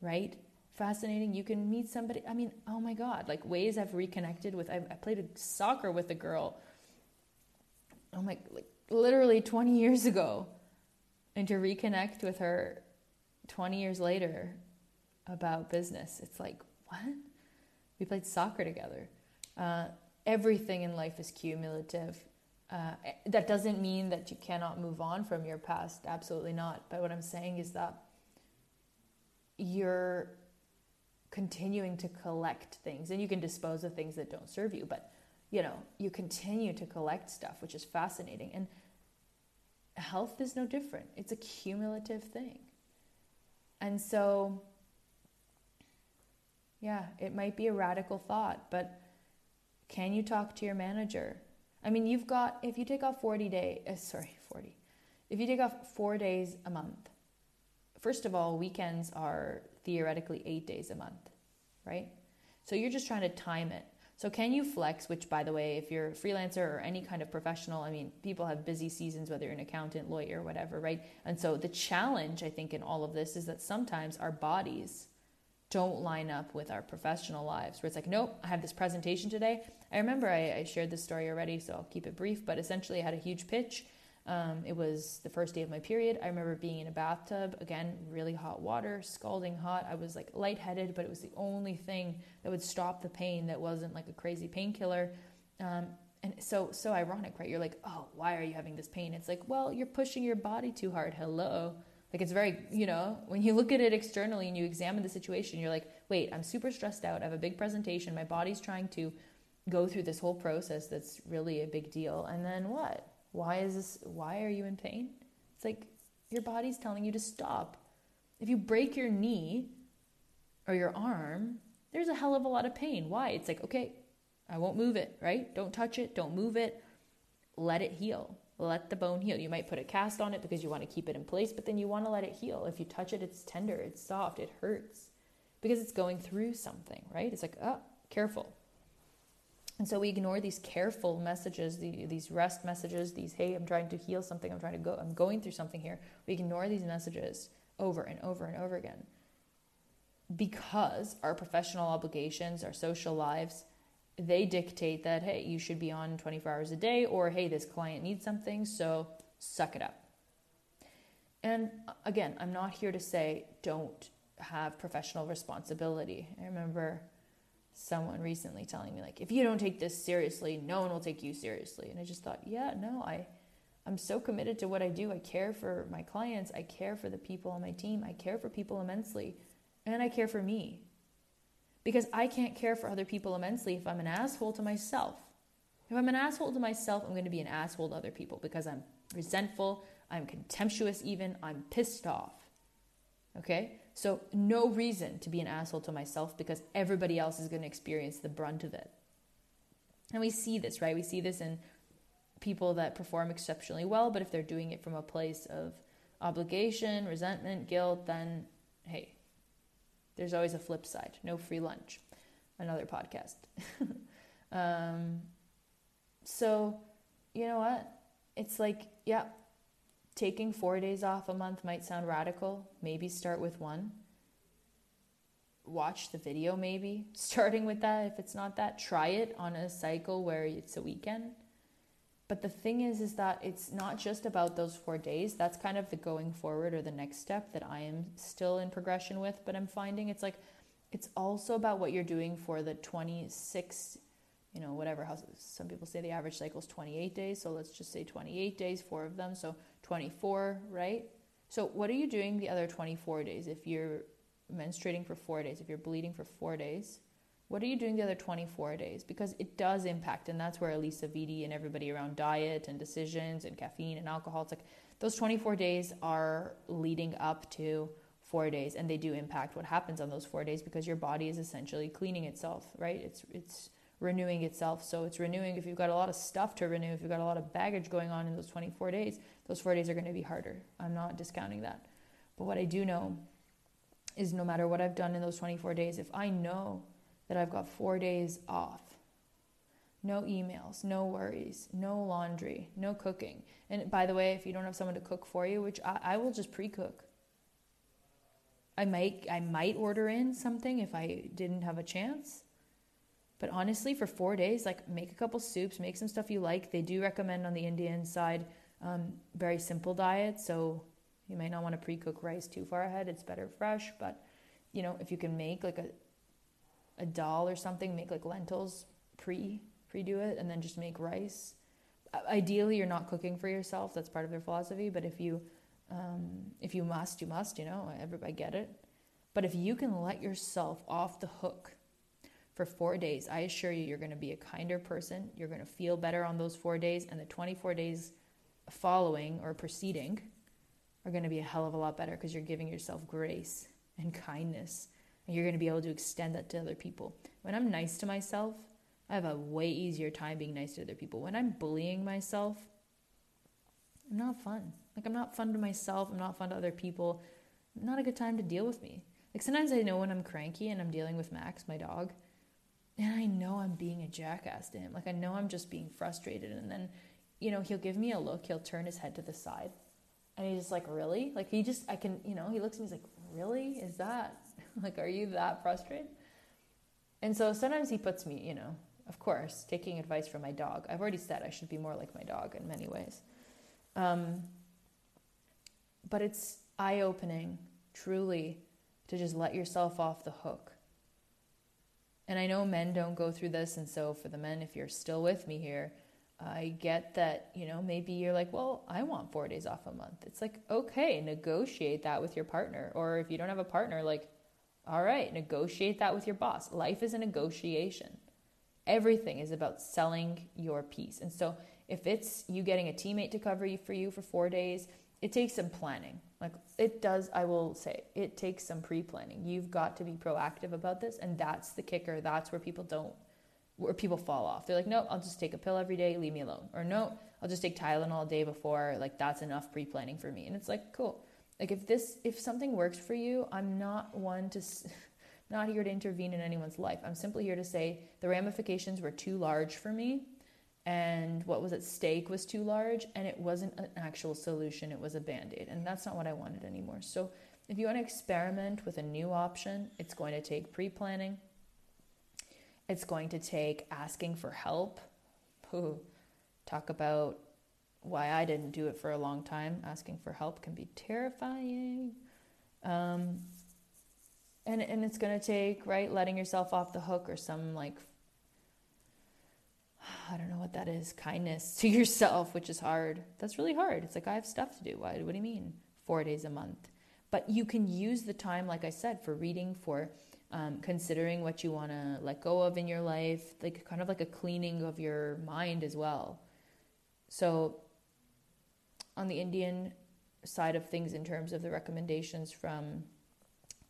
right? Fascinating. You can meet somebody. I mean, oh my God! Like ways I've reconnected with. I, I played soccer with a girl. Oh my! Like literally twenty years ago, and to reconnect with her 20 years later about business. It's like, what? We played soccer together. Uh, everything in life is cumulative. Uh, that doesn't mean that you cannot move on from your past. Absolutely not. But what I'm saying is that you're continuing to collect things and you can dispose of things that don't serve you. But, you know, you continue to collect stuff, which is fascinating. And health is no different, it's a cumulative thing. And so, yeah, it might be a radical thought, but can you talk to your manager? I mean, you've got, if you take off 40 days, uh, sorry, 40, if you take off four days a month, first of all, weekends are theoretically eight days a month, right? So you're just trying to time it. So, can you flex? Which, by the way, if you're a freelancer or any kind of professional, I mean, people have busy seasons, whether you're an accountant, lawyer, whatever, right? And so, the challenge, I think, in all of this is that sometimes our bodies don't line up with our professional lives, where it's like, nope, I have this presentation today. I remember I, I shared this story already, so I'll keep it brief, but essentially, I had a huge pitch um, it was the first day of my period. I remember being in a bathtub, again, really hot water, scalding hot. I was like lightheaded, but it was the only thing that would stop the pain that wasn't like a crazy painkiller. Um, and so, so ironic, right? You're like, oh, why are you having this pain? It's like, well, you're pushing your body too hard. Hello. Like it's very, you know, when you look at it externally and you examine the situation, you're like, wait, I'm super stressed out. I have a big presentation. My body's trying to go through this whole process that's really a big deal. And then what? Why is this? Why are you in pain? It's like your body's telling you to stop. If you break your knee or your arm, there's a hell of a lot of pain. Why? It's like, okay, I won't move it, right? Don't touch it, don't move it. Let it heal. Let the bone heal. You might put a cast on it because you want to keep it in place, but then you want to let it heal. If you touch it, it's tender, it's soft, it hurts because it's going through something, right? It's like, oh, careful. And so we ignore these careful messages, the, these rest messages, these, hey, I'm trying to heal something, I'm trying to go, I'm going through something here. We ignore these messages over and over and over again because our professional obligations, our social lives, they dictate that, hey, you should be on 24 hours a day, or hey, this client needs something, so suck it up. And again, I'm not here to say don't have professional responsibility. I remember someone recently telling me like if you don't take this seriously no one will take you seriously. And i just thought yeah no i i'm so committed to what i do. I care for my clients. I care for the people on my team. I care for people immensely. And i care for me. Because i can't care for other people immensely if i'm an asshole to myself. If i'm an asshole to myself i'm going to be an asshole to other people because i'm resentful i'm contemptuous even i'm pissed off. Okay so, no reason to be an asshole to myself because everybody else is going to experience the brunt of it. And we see this, right? We see this in people that perform exceptionally well, but if they're doing it from a place of obligation, resentment, guilt, then hey, there's always a flip side. No free lunch. Another podcast. um, so, you know what? It's like, yeah, Taking four days off a month might sound radical. Maybe start with one. Watch the video, maybe. Starting with that, if it's not that, try it on a cycle where it's a weekend. But the thing is, is that it's not just about those four days. That's kind of the going forward or the next step that I am still in progression with. But I'm finding it's like, it's also about what you're doing for the 26 you know, whatever. How some people say the average cycle is 28 days. So let's just say 28 days, four of them. So 24, right? So what are you doing the other 24 days? If you're menstruating for four days, if you're bleeding for four days, What are you doing the other 24 days? Because it does impact, and that's where Alisa Vitti and everybody around diet and decisions and caffeine and alcohol, it's like those 24 days are leading up to four days, and they do impact what happens on those four days because your body is essentially cleaning itself, right? It's it's renewing itself. So it's renewing. If you've got a lot of stuff to renew, if you've got a lot of baggage going on in those 24 days, those four days are going to be harder. I'm not discounting that. But what I do know is no matter what I've done in those 24 days, if I know that I've got four days off, no emails, no worries, no laundry, no cooking. And by the way, if you don't have someone to cook for you, which I, I will just pre cook. I might I might order in something if I didn't have a chance. But honestly, for four days, like make a couple soups, make some stuff you like. They do recommend on the Indian side um, very simple diet, so you might not want to pre-cook rice too far ahead. It's better fresh, but you know if you can make like a a dal or something, make like lentils pre pre do it, and then just make rice. Ideally, you're not cooking for yourself. That's part of their philosophy. But if you um, if you must, you must. You know, everybody get it. But if you can let yourself off the hook for four days, I assure you, you're going to be a kinder person. You're going to feel better on those four days, and the 24 days following or preceding are going to be a hell of a lot better because you're giving yourself grace and kindness, and you're going to be able to extend that to other people. When I'm nice to myself, I have a way easier time being nice to other people. When I'm bullying myself, I'm not fun. Like, I'm not fun to myself, I'm not fun to other people. Not a good time to deal with me. Like, sometimes I know when I'm cranky and I'm dealing with Max, my dog, and I know I'm being a jackass to him. Like, I know I'm just being frustrated. And then, you know, he'll give me a look, he'll turn his head to the side. And he's just like, really? Like, he just, I can, you know, he looks at me, he's like, really? Is that, like, are you that frustrated? And so sometimes he puts me, you know, of course, taking advice from my dog. I've already said I should be more like my dog in many ways. Um, but it's eye opening, truly, to just let yourself off the hook. And I know men don't go through this. And so, for the men, if you're still with me here, I get that, you know, maybe you're like, well, I want four days off a month. It's like, okay, negotiate that with your partner. Or if you don't have a partner, like, all right, negotiate that with your boss. Life is a negotiation. Everything is about selling your piece. And so, if it's you getting a teammate to cover you for you for four days, it takes some planning. Like it does, I will say, it takes some pre planning. You've got to be proactive about this. And that's the kicker. That's where people don't, where people fall off. They're like, no, I'll just take a pill every day, leave me alone. Or no, I'll just take Tylenol a day before. Like that's enough pre planning for me. And it's like, cool. Like if this, if something works for you, I'm not one to. not here to intervene in anyone's life. I'm simply here to say the ramifications were too large for me and what was at stake was too large and it wasn't an actual solution it was a band-aid and that's not what i wanted anymore. So if you want to experiment with a new option it's going to take pre-planning it's going to take asking for help. Ooh, talk about why i didn't do it for a long time. Asking for help can be terrifying. Um, and, and it's going to take right letting yourself off the hook or some like I don't know what that is, kindness to yourself, which is hard. That's really hard. It's like, I have stuff to do. Why? What do you mean? Four days a month. But you can use the time, like I said, for reading, for um, considering what you want to let go of in your life, like kind of like a cleaning of your mind as well. So, on the Indian side of things, in terms of the recommendations from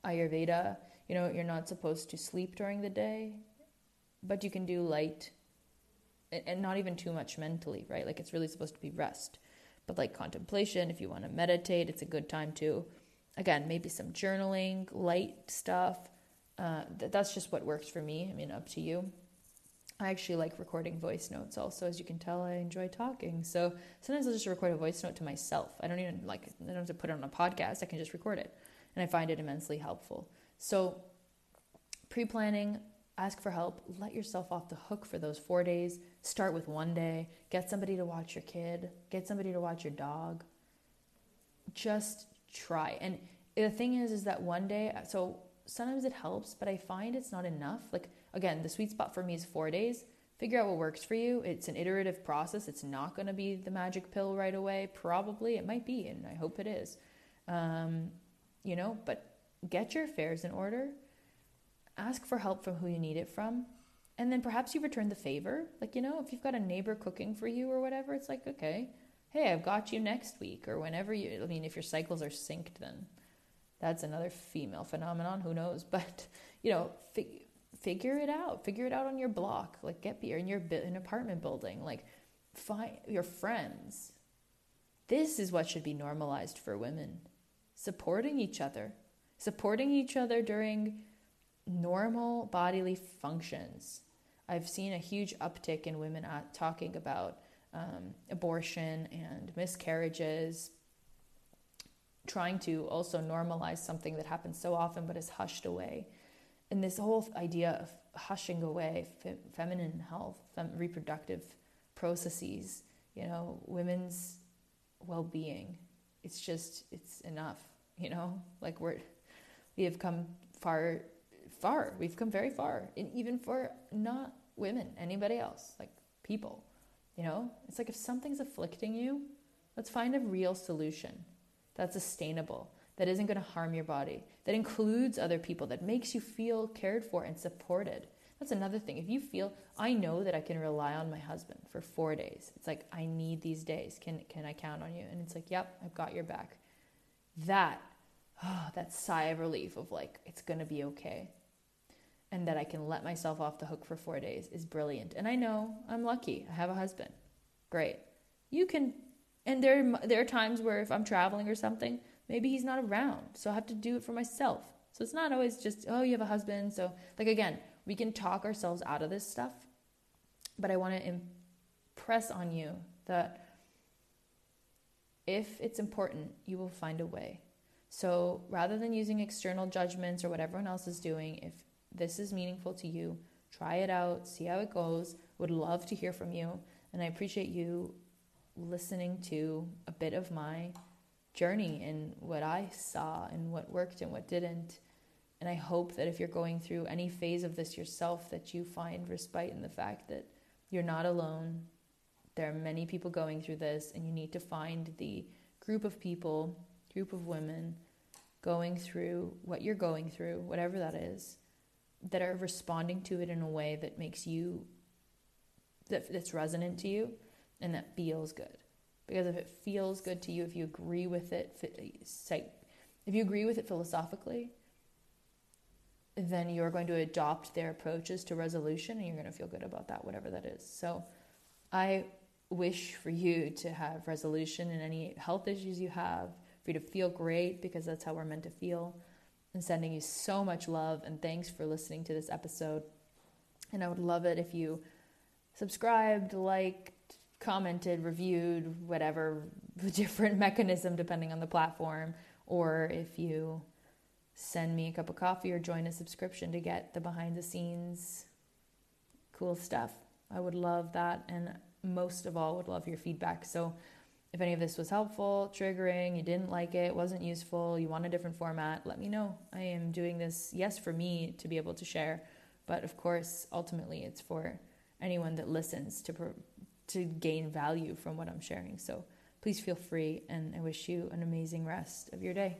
Ayurveda, you know, you're not supposed to sleep during the day, but you can do light and not even too much mentally, right? Like it's really supposed to be rest. But like contemplation, if you want to meditate, it's a good time to, Again, maybe some journaling, light stuff. Uh, th- that's just what works for me. I mean, up to you. I actually like recording voice notes also. As you can tell, I enjoy talking. So sometimes I'll just record a voice note to myself. I don't even like, I don't have to put it on a podcast. I can just record it. And I find it immensely helpful. So pre planning, ask for help, let yourself off the hook for those four days. Start with one day, get somebody to watch your kid, get somebody to watch your dog. Just try. And the thing is, is that one day, so sometimes it helps, but I find it's not enough. Like, again, the sweet spot for me is four days. Figure out what works for you. It's an iterative process. It's not going to be the magic pill right away. Probably it might be, and I hope it is. Um, you know, but get your affairs in order ask for help from who you need it from. And then perhaps you return the favor. Like, you know, if you've got a neighbor cooking for you or whatever, it's like, okay, hey, I've got you next week or whenever you, I mean, if your cycles are synced, then that's another female phenomenon, who knows? But, you know, fig- figure it out. Figure it out on your block. Like, get beer in your an apartment building. Like, find your friends. This is what should be normalized for women supporting each other, supporting each other during normal bodily functions. I've seen a huge uptick in women talking about um, abortion and miscarriages, trying to also normalize something that happens so often but is hushed away. And this whole idea of hushing away fe- feminine health, fem- reproductive processes, you know, women's well being, it's just, it's enough, you know? Like we're, we have come far, far. We've come very far, and even for not women, anybody else, like people you know, it's like if something's afflicting you, let's find a real solution that's sustainable, that isn't going to harm your body, that includes other people, that makes you feel cared for and supported. That's another thing. If you feel, I know that I can rely on my husband for four days. It's like, I need these days. Can, can I count on you? And it's like, yep, I've got your back. That, oh, that sigh of relief of like, it's going to be okay and that I can let myself off the hook for four days is brilliant. And I know I'm lucky. I have a husband. Great. You can, and there, there are times where if I'm traveling or something, maybe he's not around. So I have to do it for myself. So it's not always just, oh, you have a husband. So, like, again, we can talk ourselves out of this stuff. But I want to impress on you that if it's important, you will find a way. So rather than using external judgments or what everyone else is doing, if this is meaningful to you. Try it out, see how it goes. Would love to hear from you. And I appreciate you listening to a bit of my journey and what I saw and what worked and what didn't. And I hope that if you're going through any phase of this yourself, that you find respite in the fact that you're not alone. There are many people going through this, and you need to find the group of people, group of women going through what you're going through, whatever that is, that are responding to it in a way that makes you that that's resonant to you and that feels good. Because if it feels good to you if you agree with it if you agree with it philosophically then you're going to adopt their approaches to resolution and you're going to feel good about that whatever that is. So i wish for you to have resolution in any health issues you have for you to feel great because that's how we're meant to feel and sending you so much love and thanks for listening to this episode. And I would love it if you subscribed, liked, commented, reviewed, whatever the different mechanism depending on the platform, or if you send me a cup of coffee or join a subscription to get the behind the scenes cool stuff. I would love that and most of all would love your feedback. So if any of this was helpful, triggering, you didn't like it, wasn't useful, you want a different format, let me know. I am doing this, yes, for me to be able to share, but of course, ultimately, it's for anyone that listens to to gain value from what I'm sharing. So please feel free, and I wish you an amazing rest of your day.